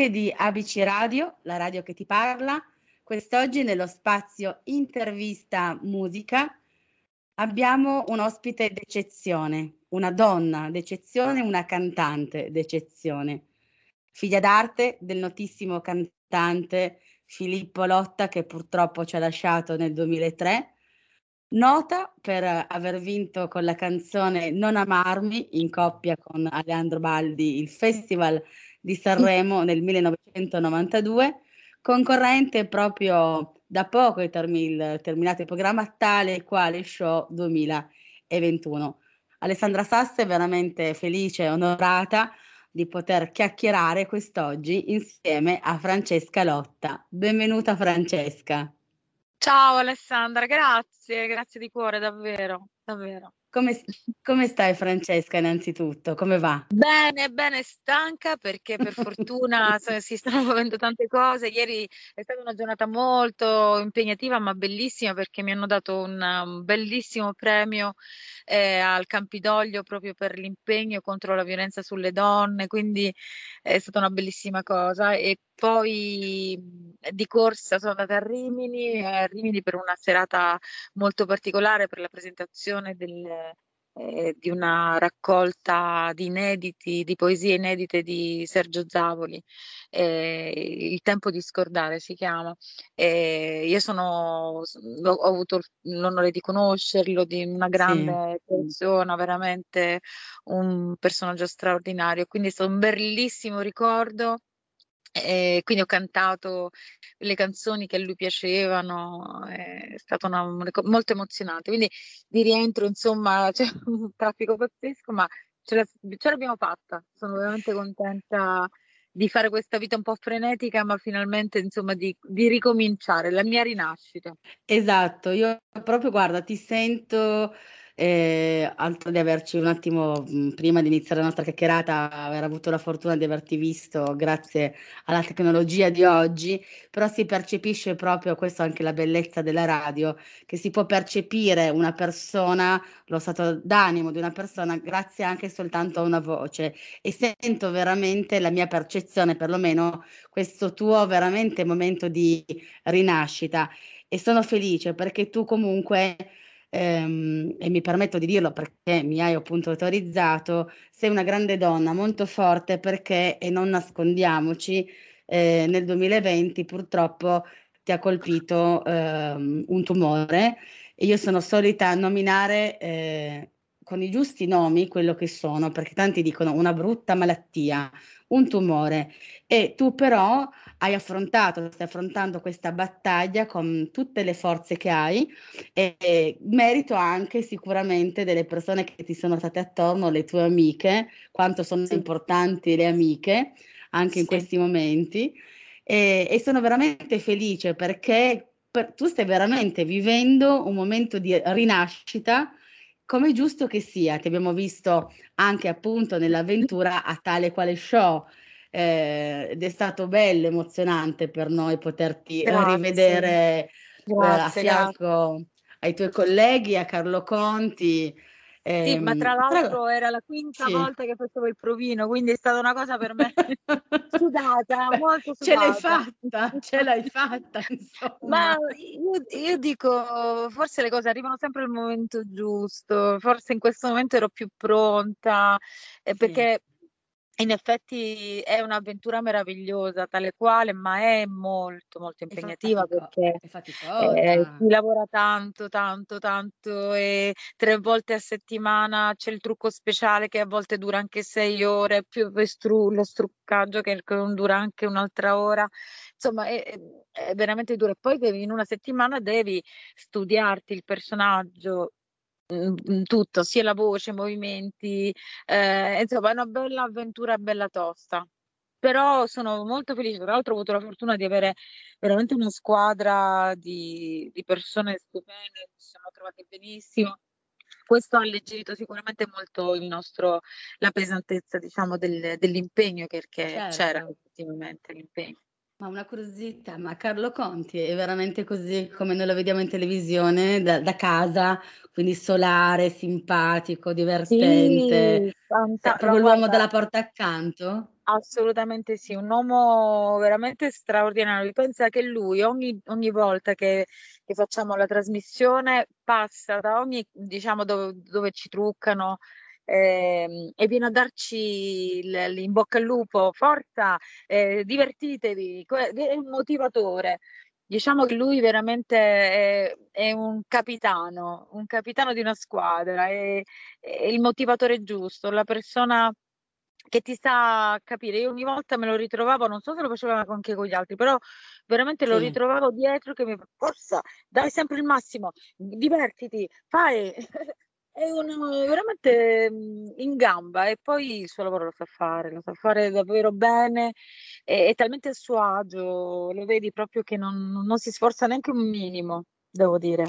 amiche di ABC Radio, la radio che ti parla. Quest'oggi nello spazio Intervista Musica abbiamo un ospite d'eccezione, una donna d'eccezione, una cantante d'eccezione, figlia d'arte del notissimo cantante Filippo Lotta che purtroppo ci ha lasciato nel 2003 nota per aver vinto con la canzone Non amarmi in coppia con Alejandro Baldi il Festival di Sanremo nel 1992, concorrente proprio da poco è termin- terminato il programma tale e quale show 2021. Alessandra Sasse è veramente felice e onorata di poter chiacchierare quest'oggi insieme a Francesca Lotta. Benvenuta Francesca. Ciao Alessandra, grazie, grazie di cuore, davvero, davvero. Come, come, stai Francesca innanzitutto? Come va? Bene, bene, stanca perché per fortuna si stanno muovendo tante cose. Ieri è stata una giornata molto impegnativa ma bellissima perché mi hanno dato un, un bellissimo premio eh, al Campidoglio proprio per l'impegno contro la violenza sulle donne, quindi è stata una bellissima cosa. E poi di corsa sono andata a Rimini, a Rimini per una serata molto particolare per la presentazione del, eh, di una raccolta di inediti, di poesie inedite di Sergio Zavoli, eh, Il tempo di scordare si chiama. Eh, io sono, ho avuto l'onore di conoscerlo, di una grande sì. persona, veramente un personaggio straordinario, quindi è stato un bellissimo ricordo e quindi ho cantato le canzoni che a lui piacevano, è stato una, molto emozionante. Quindi di rientro, insomma, c'è un traffico pazzesco, ma ce, la, ce l'abbiamo fatta. Sono veramente contenta di fare questa vita un po' frenetica, ma finalmente, insomma, di, di ricominciare, la mia rinascita. Esatto, io proprio, guarda, ti sento eh, altro di averci un attimo mh, prima di iniziare la nostra chiacchierata, aver avuto la fortuna di averti visto grazie alla tecnologia di oggi, però si percepisce proprio, questo anche la bellezza della radio, che si può percepire una persona, lo stato d'animo di una persona grazie anche soltanto a una voce. E sento veramente la mia percezione, perlomeno questo tuo veramente momento di rinascita. E sono felice perché tu comunque ehm, e mi permetto di dirlo perché mi hai appunto autorizzato, sei una grande donna, molto forte perché, e non nascondiamoci, eh, nel 2020 purtroppo ti ha colpito ehm, un tumore. E io sono solita nominare eh, con i giusti nomi quello che sono, perché tanti dicono una brutta malattia, un tumore. E tu però hai affrontato, stai affrontando questa battaglia con tutte le forze che hai e, e merito anche sicuramente delle persone che ti sono state attorno, le tue amiche, quanto sono sì. importanti le amiche anche sì. in questi momenti e, e sono veramente felice perché per, tu stai veramente vivendo un momento di rinascita come è giusto che sia, ti abbiamo visto anche appunto nell'avventura a tale quale show eh, ed è stato bello, emozionante per noi poterti grazie. rivedere grazie, eh, a fianco grazie. ai tuoi colleghi, a Carlo Conti. Eh, sì, ma tra l'altro tra... era la quinta sì. volta che facevo il provino, quindi è stata una cosa per me sudata, molto sudata. Ce l'hai fatta, ce l'hai fatta. Insomma. Ma io, io, dico, forse le cose arrivano sempre al momento giusto, forse in questo momento ero più pronta, eh, perché in effetti è un'avventura meravigliosa, tale quale, ma è molto, molto impegnativa perché eh, si lavora tanto, tanto, tanto e tre volte a settimana c'è il trucco speciale che a volte dura anche sei ore, più stru- lo struccaggio che dura anche un'altra ora. Insomma, è, è veramente duro. E poi in una settimana devi studiarti il personaggio, tutto, sia la voce, i movimenti, eh, insomma è una bella avventura, bella tosta. Però sono molto felice, tra l'altro ho avuto la fortuna di avere veramente una squadra di, di persone stupende, ci siamo trovati benissimo. Questo ha alleggerito sicuramente molto il nostro, la pesantezza diciamo, del, dell'impegno perché certo. c'era effettivamente l'impegno. Ma una curiosità, ma Carlo Conti è veramente così come noi lo vediamo in televisione, da, da casa, quindi solare, simpatico, divertente, sì, cioè, proprio l'uomo dalla porta accanto? Assolutamente sì, un uomo veramente straordinario. Pensa che lui ogni, ogni volta che, che facciamo la trasmissione passa da ogni, diciamo, dove, dove ci truccano eh, e viene a darci in bocca al lupo, forza, eh, divertitevi, è un motivatore. Diciamo che lui veramente è, è un capitano, un capitano di una squadra, è, è il motivatore giusto, la persona che ti sa capire. Io ogni volta me lo ritrovavo, non so se lo faceva anche con gli altri, però veramente lo ritrovavo dietro che mi forza, dai sempre il massimo, divertiti, fai. È uno veramente in gamba e poi il suo lavoro lo sa fare, lo sa fare davvero bene, è, è talmente a suo agio, lo vedi proprio che non, non si sforza neanche un minimo, devo dire.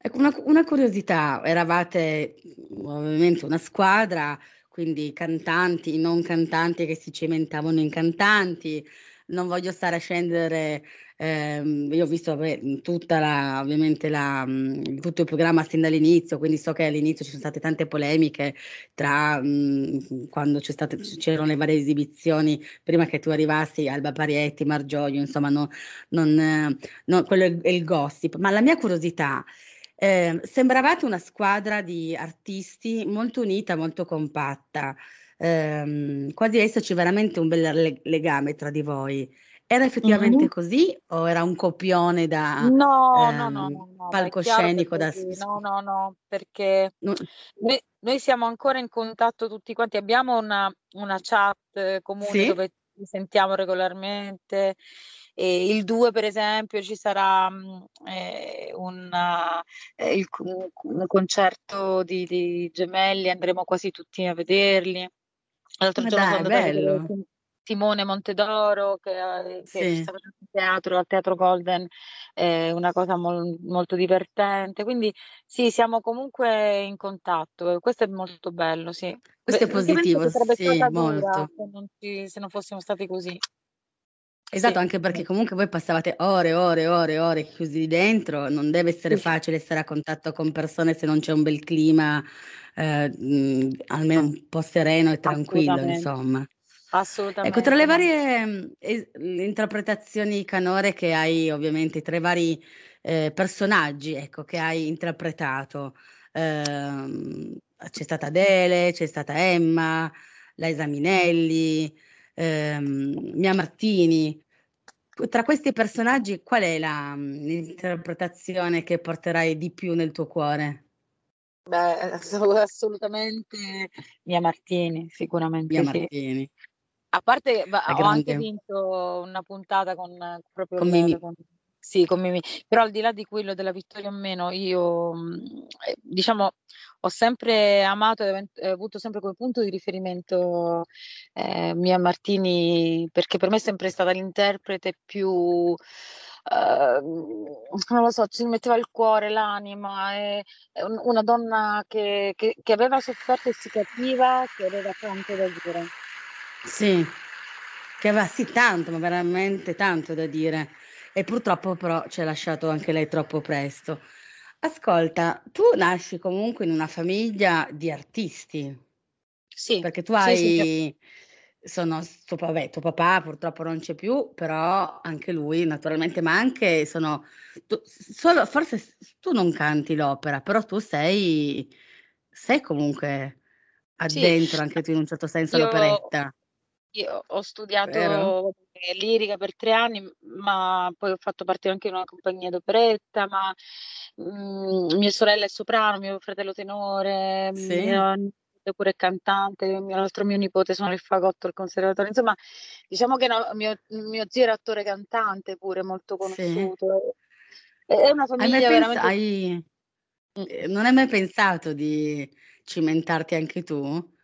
Ecco, una, una curiosità, eravate ovviamente una squadra, quindi cantanti, non cantanti che si cimentavano in cantanti. Non voglio stare a scendere, ehm, io ho visto vabbè, tutta la, ovviamente la, tutto il programma sin dall'inizio, quindi so che all'inizio ci sono state tante polemiche tra mh, quando state, c'erano le varie esibizioni, prima che tu arrivassi, Alba Parietti, Margioglio, insomma, no, non, no, quello è il gossip. Ma la mia curiosità eh, sembravate una squadra di artisti molto unita, molto compatta, eh, quasi esserci veramente un bel legame tra di voi. Era effettivamente mm-hmm. così o era un copione da no, ehm, no, no, no, palcoscenico? Da... No, no, no, perché no. Noi, noi, siamo ancora in contatto tutti quanti, abbiamo una, una chat comune sì? dove ci sentiamo regolarmente e il 2, per esempio, ci sarà mm, eh, una, eh, il, un concerto di, di, gemelli, andremo quasi tutti a vederli. L'altro Ma giorno dai, sono bello. Simone Montedoro che, che sì. sta facendo teatro al Teatro Golden, è una cosa mol, molto divertente. Quindi sì, siamo comunque in contatto. Questo è molto bello, sì. Questo è positivo, sì, molto. Se non, ci, se non fossimo stati così. Esatto, sì. anche perché comunque voi passavate ore, ore, ore, ore chiusi dentro, non deve essere sì. facile stare a contatto con persone se non c'è un bel clima, eh, mh, almeno un po' sereno e tranquillo, insomma. Assolutamente. Ecco, tra le varie eh, interpretazioni canore che hai, ovviamente, tra i vari eh, personaggi ecco, che hai interpretato, ehm, c'è stata Adele, c'è stata Emma, Laisa Minelli ehm, Mia Martini. Tra questi personaggi, qual è la, l'interpretazione che porterai di più nel tuo cuore? Beh, assolutamente Mia Martini, sicuramente. Mia sì. Martini. A parte, ho anche vinto una puntata con proprio con, Mimi. con sì, con Mimì. Però al di là di quello della vittoria o meno, io mm, eh, diciamo ho sempre amato e avuto sempre come punto di riferimento eh, Mia Martini, perché per me è sempre stata l'interprete più Uh, non lo so, ci metteva il cuore, l'anima, è, è un, una donna che, che, che, aveva sofferto e si capiva che aveva tanto da dire. Sì, che aveva sì tanto, ma veramente tanto da dire e purtroppo però ci ha lasciato anche lei troppo presto. Ascolta, tu nasci comunque in una famiglia di artisti. Sì. Perché tu hai, sì, sì. sono, tuo, vabbè, tuo papà purtroppo non c'è più, però anche lui naturalmente, ma anche sono, tu, solo, forse tu non canti l'opera, però tu sei, sei comunque addentro sì. anche tu in un certo senso Io... l'operetta. Io ho studiato eh, lirica per tre anni, ma poi ho fatto parte anche di una compagnia d'operetta, ma mh, mia sorella è soprano, mio fratello tenore, sì. mio nipote pure cantante, mio, l'altro mio nipote suona il fagotto al conservatorio, insomma diciamo che no, mio, mio, zio era attore cantante pure, molto conosciuto. Sì. È una famiglia hai veramente... Hai... Mm. Non hai mai pensato di cimentarti anche tu?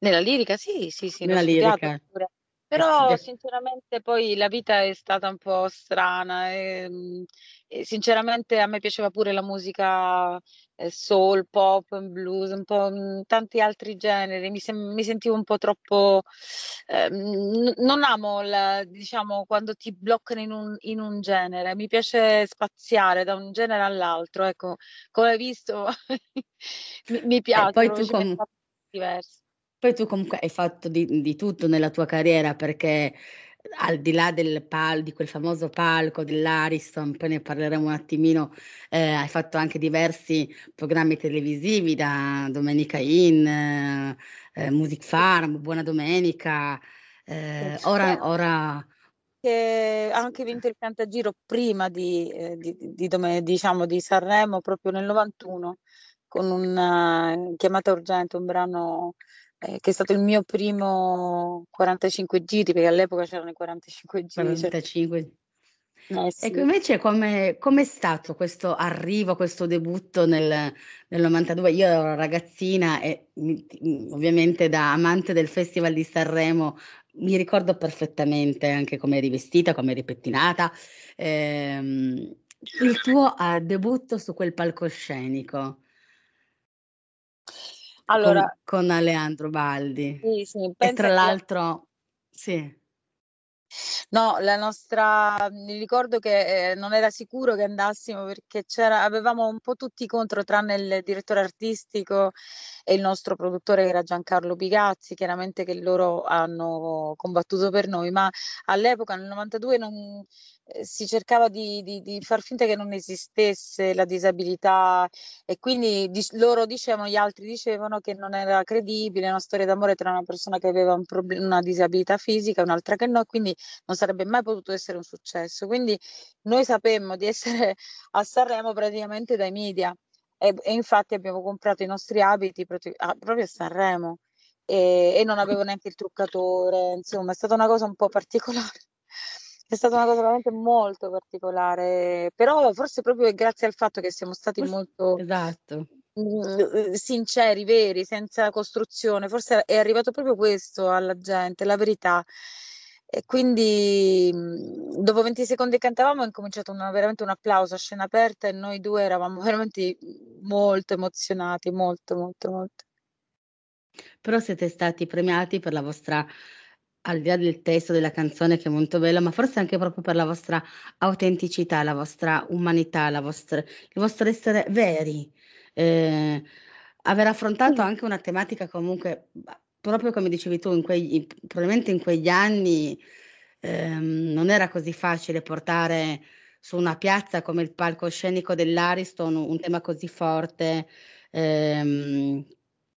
Nella lirica sì, sì, sì, Nella lirica. Pure. Però sinceramente poi la vita è stata un po' strana e, e sinceramente a me piaceva pure la musica eh, soul, pop, blues, un po' mh, tanti altri generi, mi, sem- mi sentivo un po' troppo... Eh, n- non amo la, diciamo quando ti bloccano in un, in un genere, mi piace spaziare da un genere all'altro, ecco, come hai visto mi, mi piace, poi tu com- diversi. Poi tu comunque hai fatto di, di tutto nella tua carriera perché al di là del pal- di quel famoso palco dell'Ariston, poi ne parleremo un attimino, eh, hai fatto anche diversi programmi televisivi da Domenica In, eh, eh Music Farm, Buona Domenica, eh, ora, ora... Che ha anche vinto il Cantagiro prima di, eh, di, di, di, diciamo, di Sanremo, proprio nel 91, con una uh, chiamata urgente, un brano eh, che è stato il mio primo 45 giri, perché all'epoca c'erano i 45 giri. 45. Cioè... Eh, sì. Ecco, invece come è stato questo arrivo, questo debutto nel, nel 92? Io ero ragazzina e ovviamente da amante del Festival di Sanremo mi ricordo perfettamente anche come eri vestita, come eri pettinata. Ehm, il tuo uh, debutto su quel palcoscenico. Allora, con, con Aleandro Baldi. Sì, sì, e tra l'altro, sì. No, la nostra, mi ricordo che eh, non era sicuro che andassimo perché c'era, avevamo un po' tutti contro, tranne il direttore artistico e il nostro produttore che era Giancarlo Pigazzi, chiaramente che loro hanno combattuto per noi, ma all'epoca nel 92 non, si cercava di, di, di, far finta che non esistesse la disabilità e quindi di, loro dicevano, gli altri dicevano che non era credibile una storia d'amore tra una persona che aveva un problem- una disabilità fisica e un'altra che no, quindi non sarebbe mai potuto essere un successo. Quindi noi sapemmo di essere a Sanremo praticamente dai media e, e infatti abbiamo comprato i nostri abiti proprio a, proprio a Sanremo e, e non avevo neanche il truccatore, insomma è stata una cosa un po' particolare. È stata una cosa veramente molto particolare, però forse proprio grazie al fatto che siamo stati molto esatto. Mm, sinceri, veri, senza costruzione, forse è arrivato proprio questo alla gente, la verità. E quindi mm, dopo 20 secondi che cantavamo è incominciato una, veramente un applauso a scena aperta e noi due eravamo veramente molto emozionati, molto, molto, molto. Però siete stati premiati per la vostra al di là del testo della canzone che è molto bella, ma forse anche proprio per la vostra autenticità, la vostra umanità, la vostra, il vostro essere veri. Eh, aver affrontato anche una tematica comunque, proprio come dicevi tu, in quei, probabilmente in quegli anni ehm, non era così facile portare su una piazza come il palcoscenico dell'Ariston un tema così forte. Ehm,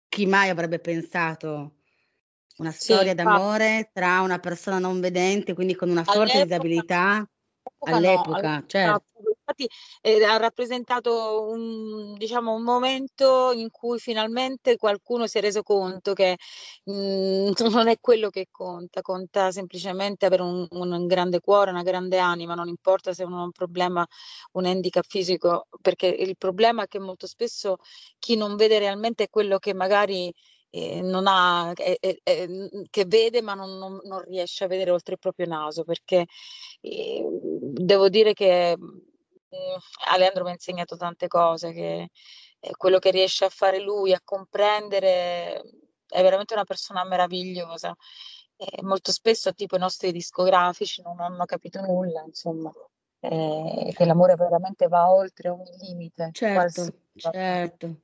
chi mai avrebbe pensato una Sì, storia d'amore tra una persona non vedente, quindi con una forte All'epoca disabilità? All'epoca no, all'epoca, certo. Infatti eh, ha rappresentato un, diciamo, un momento in cui finalmente qualcuno si è reso conto che mh, mm, non è quello che conta, conta semplicemente avere un, un grande cuore, una grande anima, non importa se uno ha un problema, un handicap fisico, perché il problema è che molto spesso chi non vede realmente è quello che magari eh, non ha, è, è, che vede ma non, non, non, riesce a vedere oltre il proprio naso perché eh, devo dire che eh, Alejandro mi ha insegnato tante cose che quello che riesce a fare lui a comprendere è veramente una persona meravigliosa. Molto spesso tipo i nostri discografici non hanno capito nulla insomma eh, che l'amore veramente va oltre ogni limite certo certo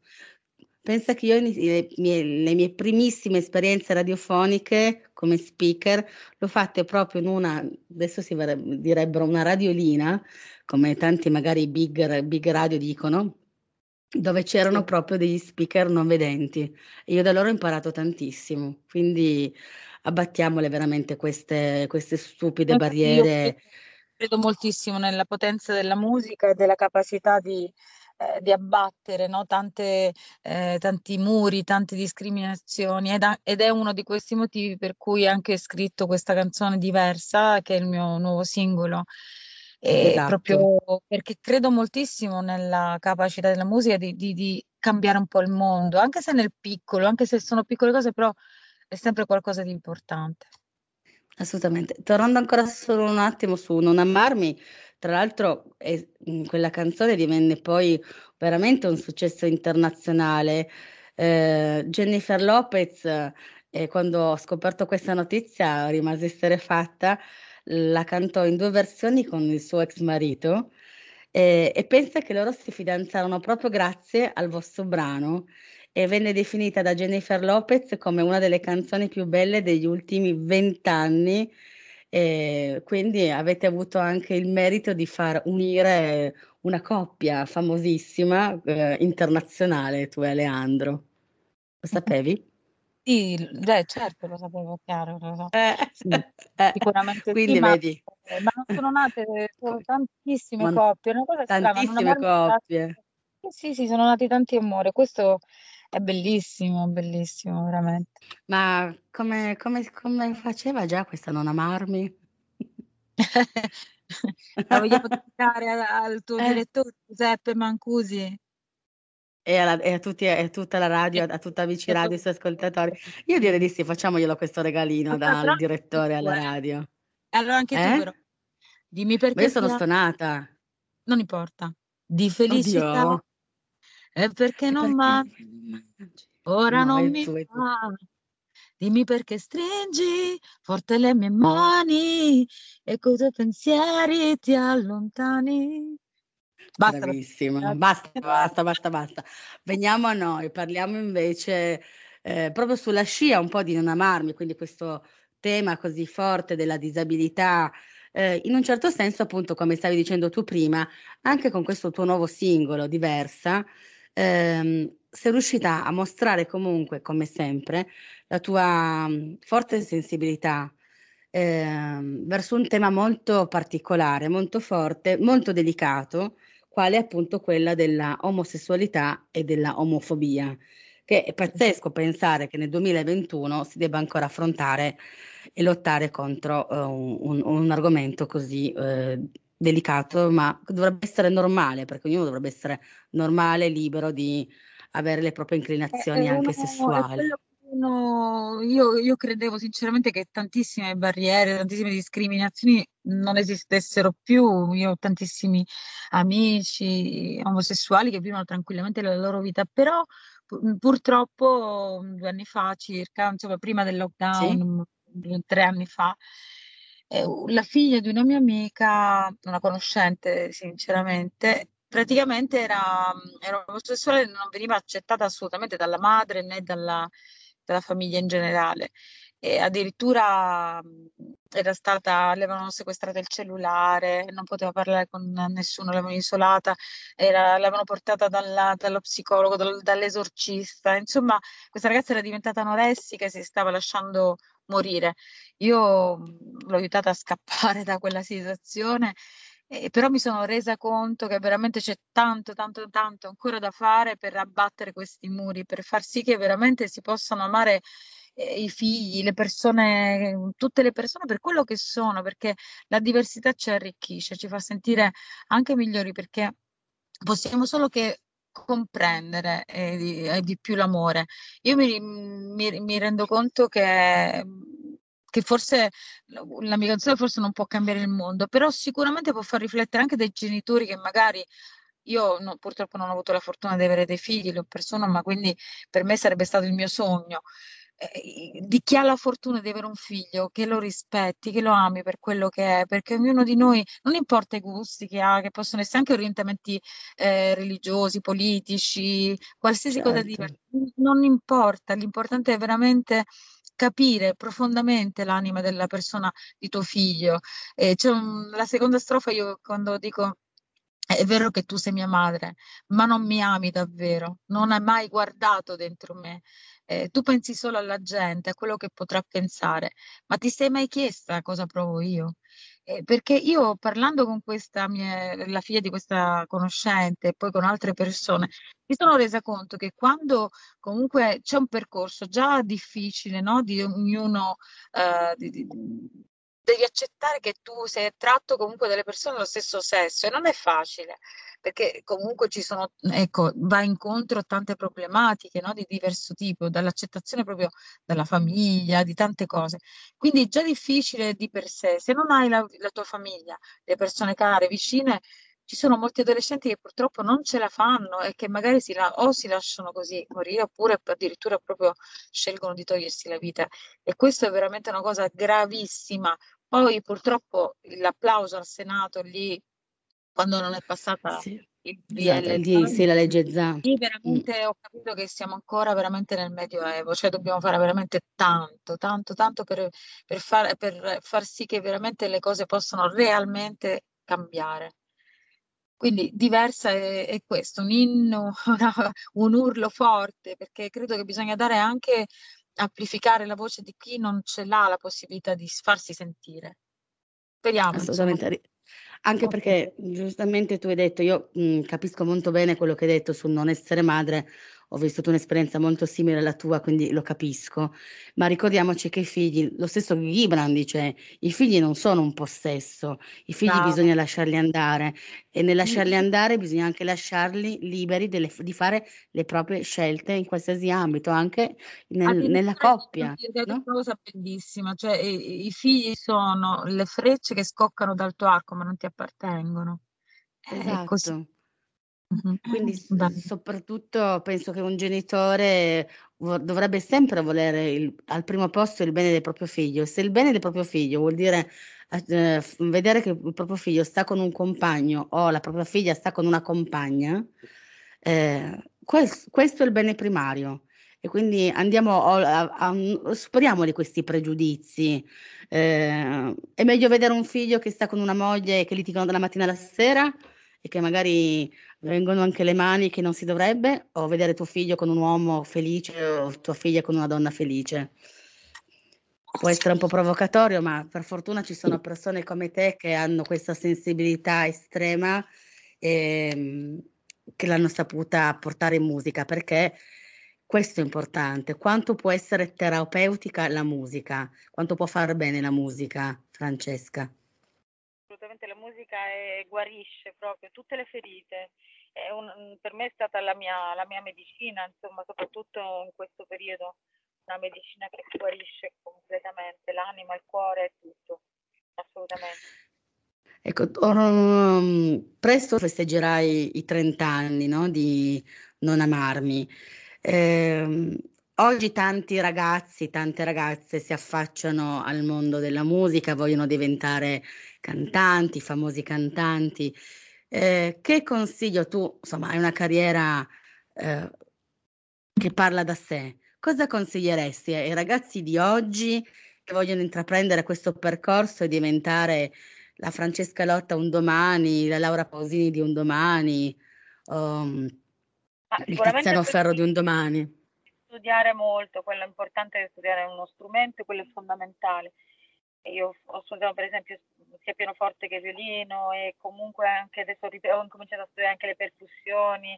Pensa che io le mie, le mie primissime esperienze radiofoniche come speaker l'ho fatte proprio in una, adesso si direbbero una radiolina, come tanti magari big, big radio dicono, dove c'erano sì. proprio degli speaker non vedenti e io da loro ho imparato tantissimo, quindi abbattiamole veramente queste, queste stupide barriere. Io credo moltissimo nella potenza della musica e della capacità di eh, di abbattere no? Tante, eh, tanti muri, tante discriminazioni ed, a- ed, è uno di questi motivi per cui anche ho scritto questa canzone diversa, che è il mio nuovo singolo. Esatto. proprio perché credo moltissimo nella capacità della musica di, di, di cambiare un po' il mondo, anche se nel piccolo, anche se sono piccole cose, però è sempre qualcosa di importante. Assolutamente. Tornando ancora solo un attimo su Non amarmi, tra l'altro eh, quella canzone divenne poi veramente un successo internazionale. Eh, Jennifer Lopez, eh, quando ho scoperto questa notizia, rimase esterrefatta, la cantò in due versioni con il suo ex marito e pensa che loro si fidanzarono proprio grazie al vostro brano e venne definita da Jennifer Lopez come una delle canzoni più belle degli ultimi vent'anni. E quindi avete avuto anche il merito di far unire una coppia famosissima eh, internazionale, tu e Leandro. Lo sapevi? Sì, beh, certo, lo sapevo, chiaro, lo so. Eh, Sì, eh, sicuramente quindi sì, ma, vedi, eh, ma non sono nate sono tantissime Ma- coppie, una cosa strana, tantissime mai coppie. Sì, sì, sono nati tanti amori, questo è bellissimo, bellissimo, veramente. Ma come, come- come faceva già questa a non amarmi? La vogliamo dedicare al, al tuo Eh, direttore Giuseppe Mancusi? E, alla- e a tutti, e a tutta la radio, a tutta Amici Radio, i suoi ascoltatori. Io direi di sì, facciamoglielo questo regalino dal direttore alla eh. radio. Allora anche tu però, Eh? dimmi Ma perché io sono stonata. non importa, di felicità Oddio. E perché non mangi, ora No, non mi tu. Dimmi perché stringi forte le mie mani e coi tuoi pensieri ti allontani. Basta Bravissima. Basta, basta, basta, basta. Veniamo a noi, parliamo invece eh, proprio sulla scia un po' di non amarmi, quindi questo tema così forte della disabilità, eh, in un certo senso, appunto, come stavi dicendo tu prima, anche con questo tuo nuovo singolo, Diversa, ehm, sei riuscita a mostrare comunque, come sempre, la tua mh, forte sensibilità ehm, verso un tema molto particolare, molto forte, molto delicato, quale è appunto quella della omosessualità e della omofobia, che è pazzesco pensare che nel 2021 si debba ancora affrontare e lottare contro eh, un, un- argomento così eh, delicato, ma dovrebbe essere normale, perché ognuno dovrebbe essere normale, libero di avere le proprie inclinazioni è anche uno, è sessuali. uno, io, io credevo sinceramente che tantissime barriere, tantissime discriminazioni non esistessero più. Io ho tantissimi amici omosessuali che vivono tranquillamente la loro vita, però pu- purtroppo due anni fa circa, insomma prima del Sì? lockdown, mm, tre anni fa, eh, la figlia di una mia amica, una conoscente sinceramente, praticamente era, era omosessuale e non veniva accettata assolutamente dalla madre né dalla, dalla famiglia in generale. E addirittura mh, era stata, le avevano sequestrato il cellulare, non poteva parlare con nessuno, l'avevano isolata, era- l'avevano portata dalla- dallo psicologo, dal- dall'esorcista. Insomma, questa ragazza era diventata anoressica e si stava lasciando morire. Io mh, l'ho aiutata a scappare da quella situazione eh, però mi sono resa conto che veramente c'è tanto, tanto, tanto ancora da fare per abbattere questi muri, per far sì che veramente si possano amare i figli, le persone, tutte le persone per quello che sono, perché la diversità ci arricchisce, ci fa sentire anche migliori, perché possiamo solo che comprendere eh, di, eh, di più l'amore. Io mi, mi- mi rendo conto che, forse la mia canzone forse non può cambiare il mondo, però sicuramente può far riflettere anche dei genitori che magari io no- purtroppo non ho avuto la fortuna di avere dei figli, le ho ma quindi per me sarebbe stato il mio sogno. Eh, di chi ha la fortuna di avere un figlio, che lo rispetti, che lo ami per quello che è, perché ognuno di noi, non importa i gusti che ha, che possono essere anche orientamenti eh, religiosi, politici, qualsiasi cosa Certo. diversa, non importa, l'importante è veramente capire profondamente l'anima della persona di tuo figlio. Eh, c'è un- la seconda strofa, io quando dico è vero che tu sei mia madre, ma non mi ami davvero, non hai mai guardato dentro me. Eh, tu pensi solo alla gente, a quello che potrà pensare, ma ti sei mai chiesta cosa provo io? Eh, perché io parlando con questa mia, la figlia di questa conoscente e poi con altre persone, mi sono resa conto che quando comunque c'è un percorso già difficile, no? Di ognuno, eh, di- di- devi accettare che tu sei attratto comunque dalle persone dello stesso sesso e non è facile, perché comunque ci sono, ecco, va incontro a tante problematiche, no? Di diverso tipo, dall'accettazione proprio dalla famiglia, di tante cose. Quindi è già difficile di per sé, se non hai la, la tua famiglia, le persone care, vicine, ci sono molti adolescenti che purtroppo non ce la fanno e che magari si la- o si lasciano così morire oppure addirittura proprio scelgono di togliersi la vita. E questo è veramente una cosa gravissima. Poi purtroppo l'applauso al Senato lì, quando non è passata Sì. il il di sì, la legge Zan. Lì veramente ho capito che siamo ancora veramente nel Medioevo, cioè dobbiamo fare veramente tanto, tanto, tanto per, per far, per far sì che veramente le cose possano realmente cambiare. Quindi diversa è, è questo, un inno, una- un urlo forte, perché credo che bisogna dare anche amplificare la voce di chi non ce l'ha la possibilità di farsi sentire. Speriamo. Assolutamente. Anche Ok. perché giustamente tu hai detto io, mhmm, capisco molto bene quello che hai detto sul non essere madre, ho vissuto un'esperienza molto simile alla tua, quindi lo capisco, ma ricordiamoci che i figli lo stesso Gibran dice: "I figli non sono un possesso, i figli Bravo. bisogna lasciarli andare e nel lasciarli andare bisogna anche lasciarli liberi delle di fare le proprie scelte in qualsiasi ambito, anche nel nella coppia, no?" una cosa bellissima, cioè i, i figli sono le frecce che scoccano dal tuo arco, ma non ti appartengono. Così. Esatto. Mhm. Quindi Bello. soprattutto penso che un genitore vo dovrebbe sempre volere il al primo posto il bene del proprio figlio. Se il bene del proprio figlio vuol dire, f vedere che il proprio figlio sta con un compagno o la propria figlia sta con una compagna, ehm, ques questo è il bene primario. E quindi andiamo a a mhmm, superiamoli questi pregiudizi. Ehm, è meglio vedere un figlio che sta con una moglie che litigano dalla mattina alla sera e che magari Vengono anche le mani che non si dovrebbe, o vedere tuo figlio con un uomo felice o tua figlia con una donna felice. Può essere un po' provocatorio, ma per fortuna ci sono persone come te che hanno questa sensibilità estrema, ehm, che l'hanno saputa portare in musica, perché questo è importante. Quanto può essere terapeutica la musica? Quanto può far bene la musica, Francesca? assolutamente la musica è, guarisce proprio tutte le ferite. È un, per me è stata la mia, la mia medicina, insomma, soprattutto in questo periodo, una medicina che guarisce completamente l'anima, il cuore, tutto, assolutamente. Ecco, mhmm, presto festeggerai i 30 anni, no, di Non amarmi. Ehm, oggi tanti ragazzi, tante ragazze si affacciano al mondo della musica, vogliono diventare cantanti, famosi cantanti. Ehm, che consiglio tu insomma hai una carriera, ehm, che parla da sé. Cosa consiglieresti ai ragazzi di oggi che vogliono intraprendere questo percorso e diventare la Francesca Lotta un domani, la Laura Pausini di un domani, uhm, Ma il sicuramente Tiziano Ferro di un domani? studiare molto, quello è importante è studiare uno strumento, quello è fondamentale. Io ho studiato per esempio sia pianoforte che violino e comunque anche adesso ho incominciato a studiare anche le percussioni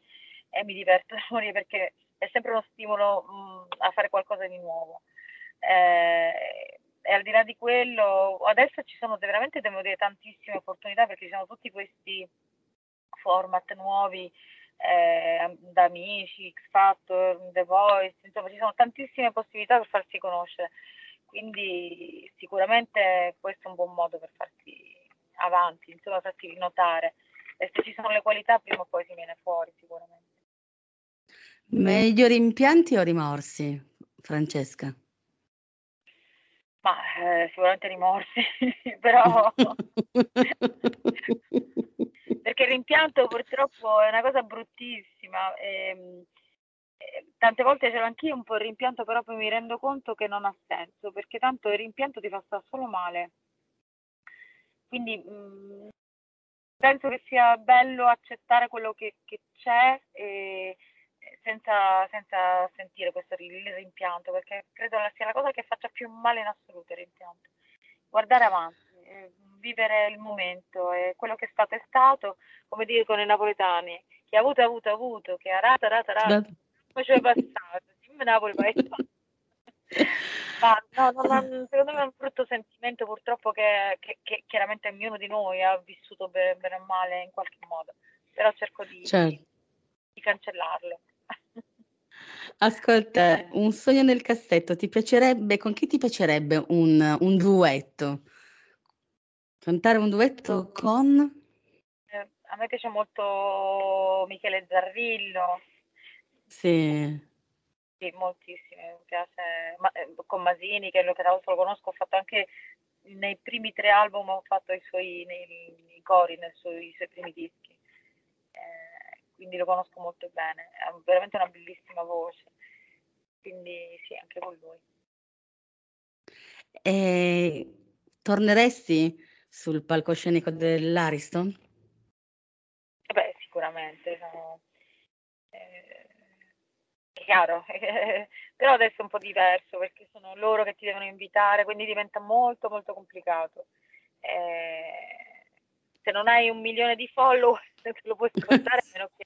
e mi diverto da morire perché è sempre uno stimolo mh, a fare qualcosa di nuovo. Eh, e al di là di quello, adesso ci sono veramente, devo dire, tantissime opportunità perché ci sono tutti questi format nuovi eh, da Amici, X Factor, The Voice, insomma ci sono tantissime possibilità per farsi conoscere, quindi sicuramente questo è un buon modo per farsi avanti, insomma farsi notare e se ci sono le qualità prima o poi si viene fuori sicuramente. Meglio rimpianti o rimorsi, Francesca? Ma eh, sicuramente rimorsi, però perché il rimpianto purtroppo è una cosa bruttissima. E, e, tante volte ce l'ho anch'io un po' il rimpianto, però poi mi rendo conto che non ha senso, perché tanto il rimpianto ti fa stare solo male. Quindi mh, mm, penso che sia bello accettare quello che, che c'è e, senza, senza, sentire questo il rimpianto, perché credo sia la cosa che faccia più male in assoluto il rimpianto. Guardare avanti, eh, vivere il momento, e quello che è stato è stato, come dicono i napoletani, chi ha avuto ha avuto ha avuto, che ha rata rata rata, poi c'è passato, dimmi Napoli vai Ma no, no, no, secondo me è un brutto sentimento purtroppo che, che, che chiaramente ognuno di noi ha vissuto bene, bene o male in qualche modo, però cerco di, certo. di cancellarlo. Ascolta, un sogno nel cassetto, ti piacerebbe con chi ti piacerebbe un un duetto? Cantare un duetto con? Eh, a me piace molto Michele Zarrillo. Sì. Sì, moltissimo, mi piace, ma, eh, con Masini, che lo, che tra l'altro lo conosco, ho fatto anche nei primi tre album, ho fatto i suoi nei, nei cori, nei suoi, i suoi primi dischi. Eh, quindi lo conosco molto bene, ha veramente una bellissima voce, quindi sì, anche con lui. E torneresti sul palcoscenico dell'Ariston? Beh, sicuramente, sono, eh, è chiaro, però adesso è un po' diverso perché sono loro che ti devono invitare, quindi diventa molto molto complicato. Eh, se non hai un milione di follower te lo puoi ascoltare, meno che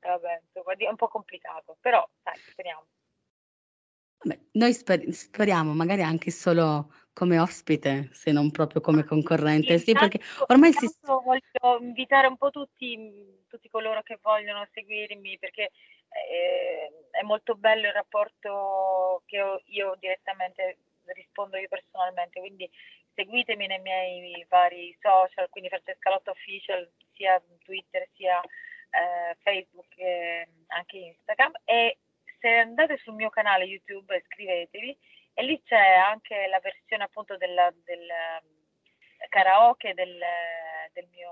vabbè, insomma, è un po' complicato, però dai, speriamo. Vabbè, noi sper- speriamo, magari anche solo come ospite, se non proprio come concorrente. Sì, perché ormai si... voglio invitare un po' tutti, tutti coloro che vogliono seguirmi, perché eh, è molto bello il rapporto che ho, io direttamente rispondo io personalmente, quindi seguitemi nei miei vari social, quindi Francesca Lotta Official, sia Twitter sia eh, Facebook e anche Instagram. E se andate sul mio canale YouTube iscrivetevi e lì c'è anche la versione appunto della, del um, karaoke del, del mio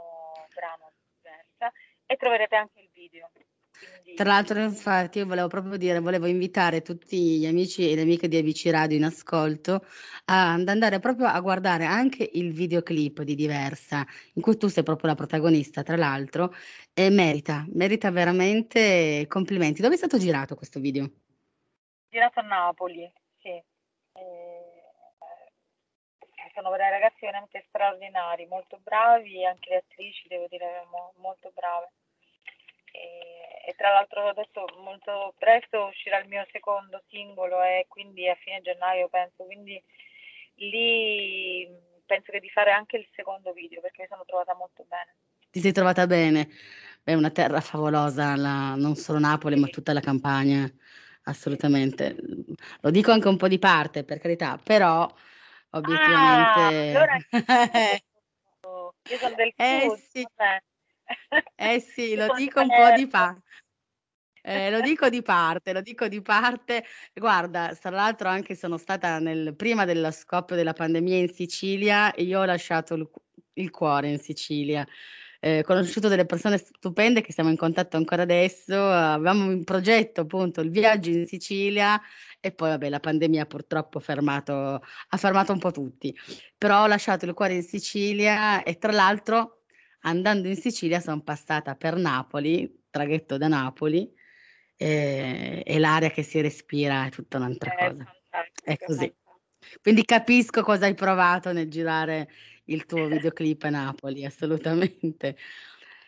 brano Versa e troverete anche il video. Quindi... Tra l'altro, infatti, io volevo proprio dire, volevo invitare tutti gli amici e le amiche di Amici Radio in ascolto ad andare proprio a guardare anche il videoclip di Diversa, in cui tu sei proprio la protagonista, tra l'altro, e merita, merita veramente complimenti. Dove è stato girato questo video? Girato a Napoli. E... Sono dei ragazzi veramente straordinari, molto bravi, anche le attrici, devo dire, molto brave e, e, tra l'altro adesso molto presto uscirà il mio secondo singolo e quindi a fine gennaio penso, quindi lì penso che di fare anche il secondo video perché mi sono trovata molto bene. Ti sei trovata bene? È una terra favolosa, la, non solo Napoli sì. ma tutta la campagna, assolutamente. Lo dico anche un po' di parte per carità, però obiettivamente... Ah, allora io sono del eh, sud, sì. Eh sì, lo dico un po' di parte. Eh, lo dico di parte, lo dico di parte. Guarda, tra l'altro anche sono stata nel, prima dello scoppio della pandemia in Sicilia e io ho lasciato il, il cuore in Sicilia. Eh, conosciuto delle persone stupende che siamo in contatto ancora adesso, avevamo in progetto appunto il viaggio in Sicilia e poi vabbè la pandemia purtroppo fermato, ha fermato un po' tutti, però ho lasciato il cuore in Sicilia e tra l'altro andando in Sicilia sono passata per Napoli, traghetto da Napoli, e, e l'aria che si respira è tutta un'altra è cosa. È così. Quindi capisco cosa hai provato nel girare il tuo videoclip a Napoli, assolutamente.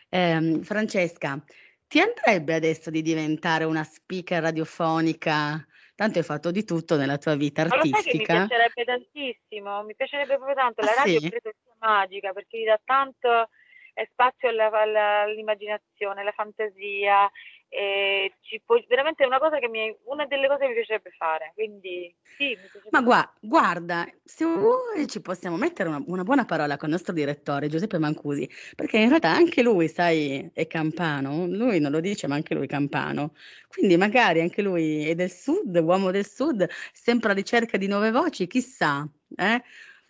Eh, Francesca, ti andrebbe adesso di diventare una speaker radiofonica? Tanto hai fatto di tutto nella tua vita artistica. Ma mi piacerebbe tantissimo, mi piacerebbe proprio tanto. La ah, radio sì? credo sia magica perché gli dà tanto è spazio all'immaginazione, alla fantasia, e ci può, veramente è una cosa che mi, una delle cose che mi piacerebbe fare, quindi sì. Ma gua, guarda, se vuoi ci possiamo mettere una, una, buona parola con il nostro direttore Giuseppe Mancusi, perché in realtà anche lui, sai, è campano, lui non lo dice, ma anche lui è campano, quindi magari anche lui è del sud, uomo del sud, sempre alla ricerca di nuove voci, chissà, eh?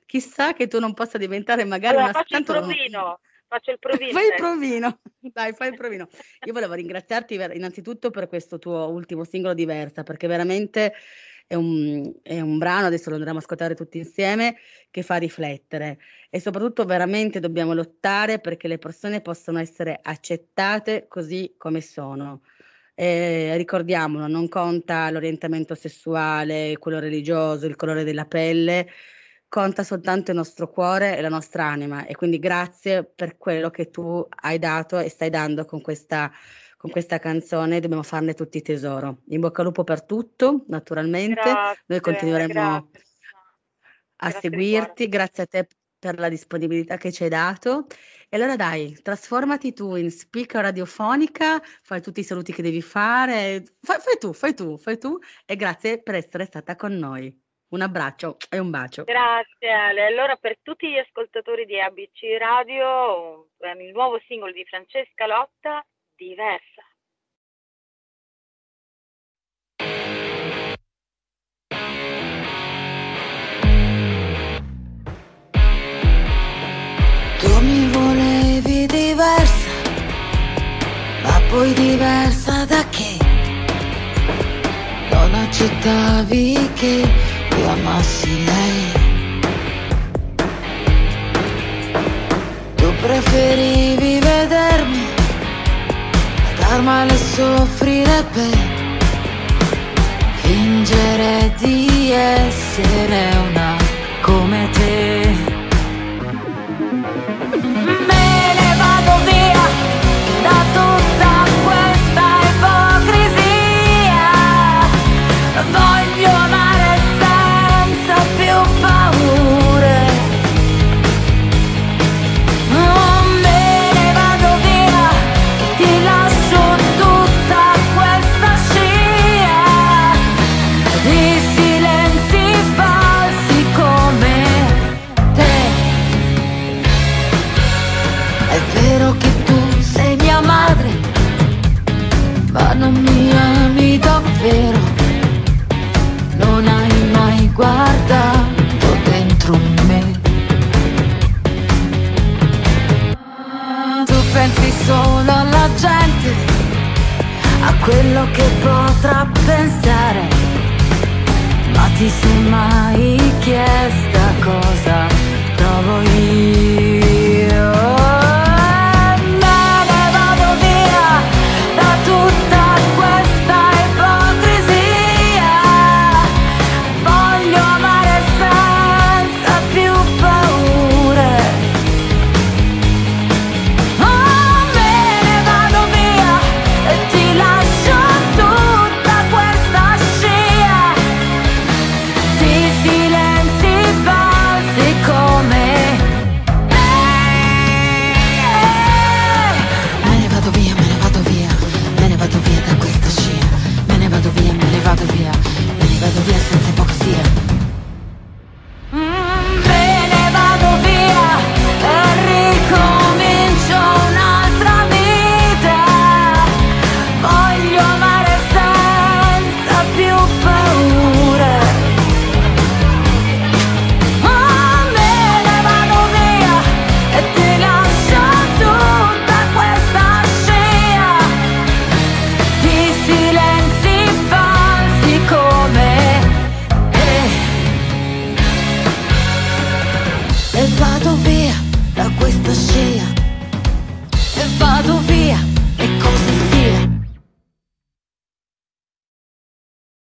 Chissà che tu non possa diventare magari allora, una... Faccio il provino faccio il provino. Fai il provino, dai, fai il provino. Io volevo ringraziarti innanzitutto per questo tuo ultimo singolo diversa, perché veramente è un, è un, brano, adesso lo andremo a ascoltare tutti insieme, che fa riflettere e soprattutto veramente dobbiamo lottare perché le persone possano essere accettate così come sono. Eh, ricordiamolo, non conta l'orientamento sessuale, quello religioso, il colore della pelle, conta soltanto il nostro cuore e la nostra anima e quindi grazie per quello che tu hai dato e stai dando con questa, con questa canzone, dobbiamo farne tutti tesoro. In bocca al lupo per tutto, naturalmente, grazie, noi continueremo grazie. a grazie seguirti, grazie a te per la disponibilità che ci hai dato. E allora dai, trasformati tu in speaker radiofonica, fai tutti i saluti che devi fare, fai, fai tu, fai tu, fai tu e grazie per essere stata con noi. Un abbraccio e un bacio. Grazie Ale. Allora per tutti gli ascoltatori di ABC Radio, il nuovo singolo di Francesca Lotta, Diversa. Tu mi volevi diversa, ma poi poi diversa da che non accettavi che io amassi lei. Tu preferivi vedermi star male e soffrire per fingere di essere una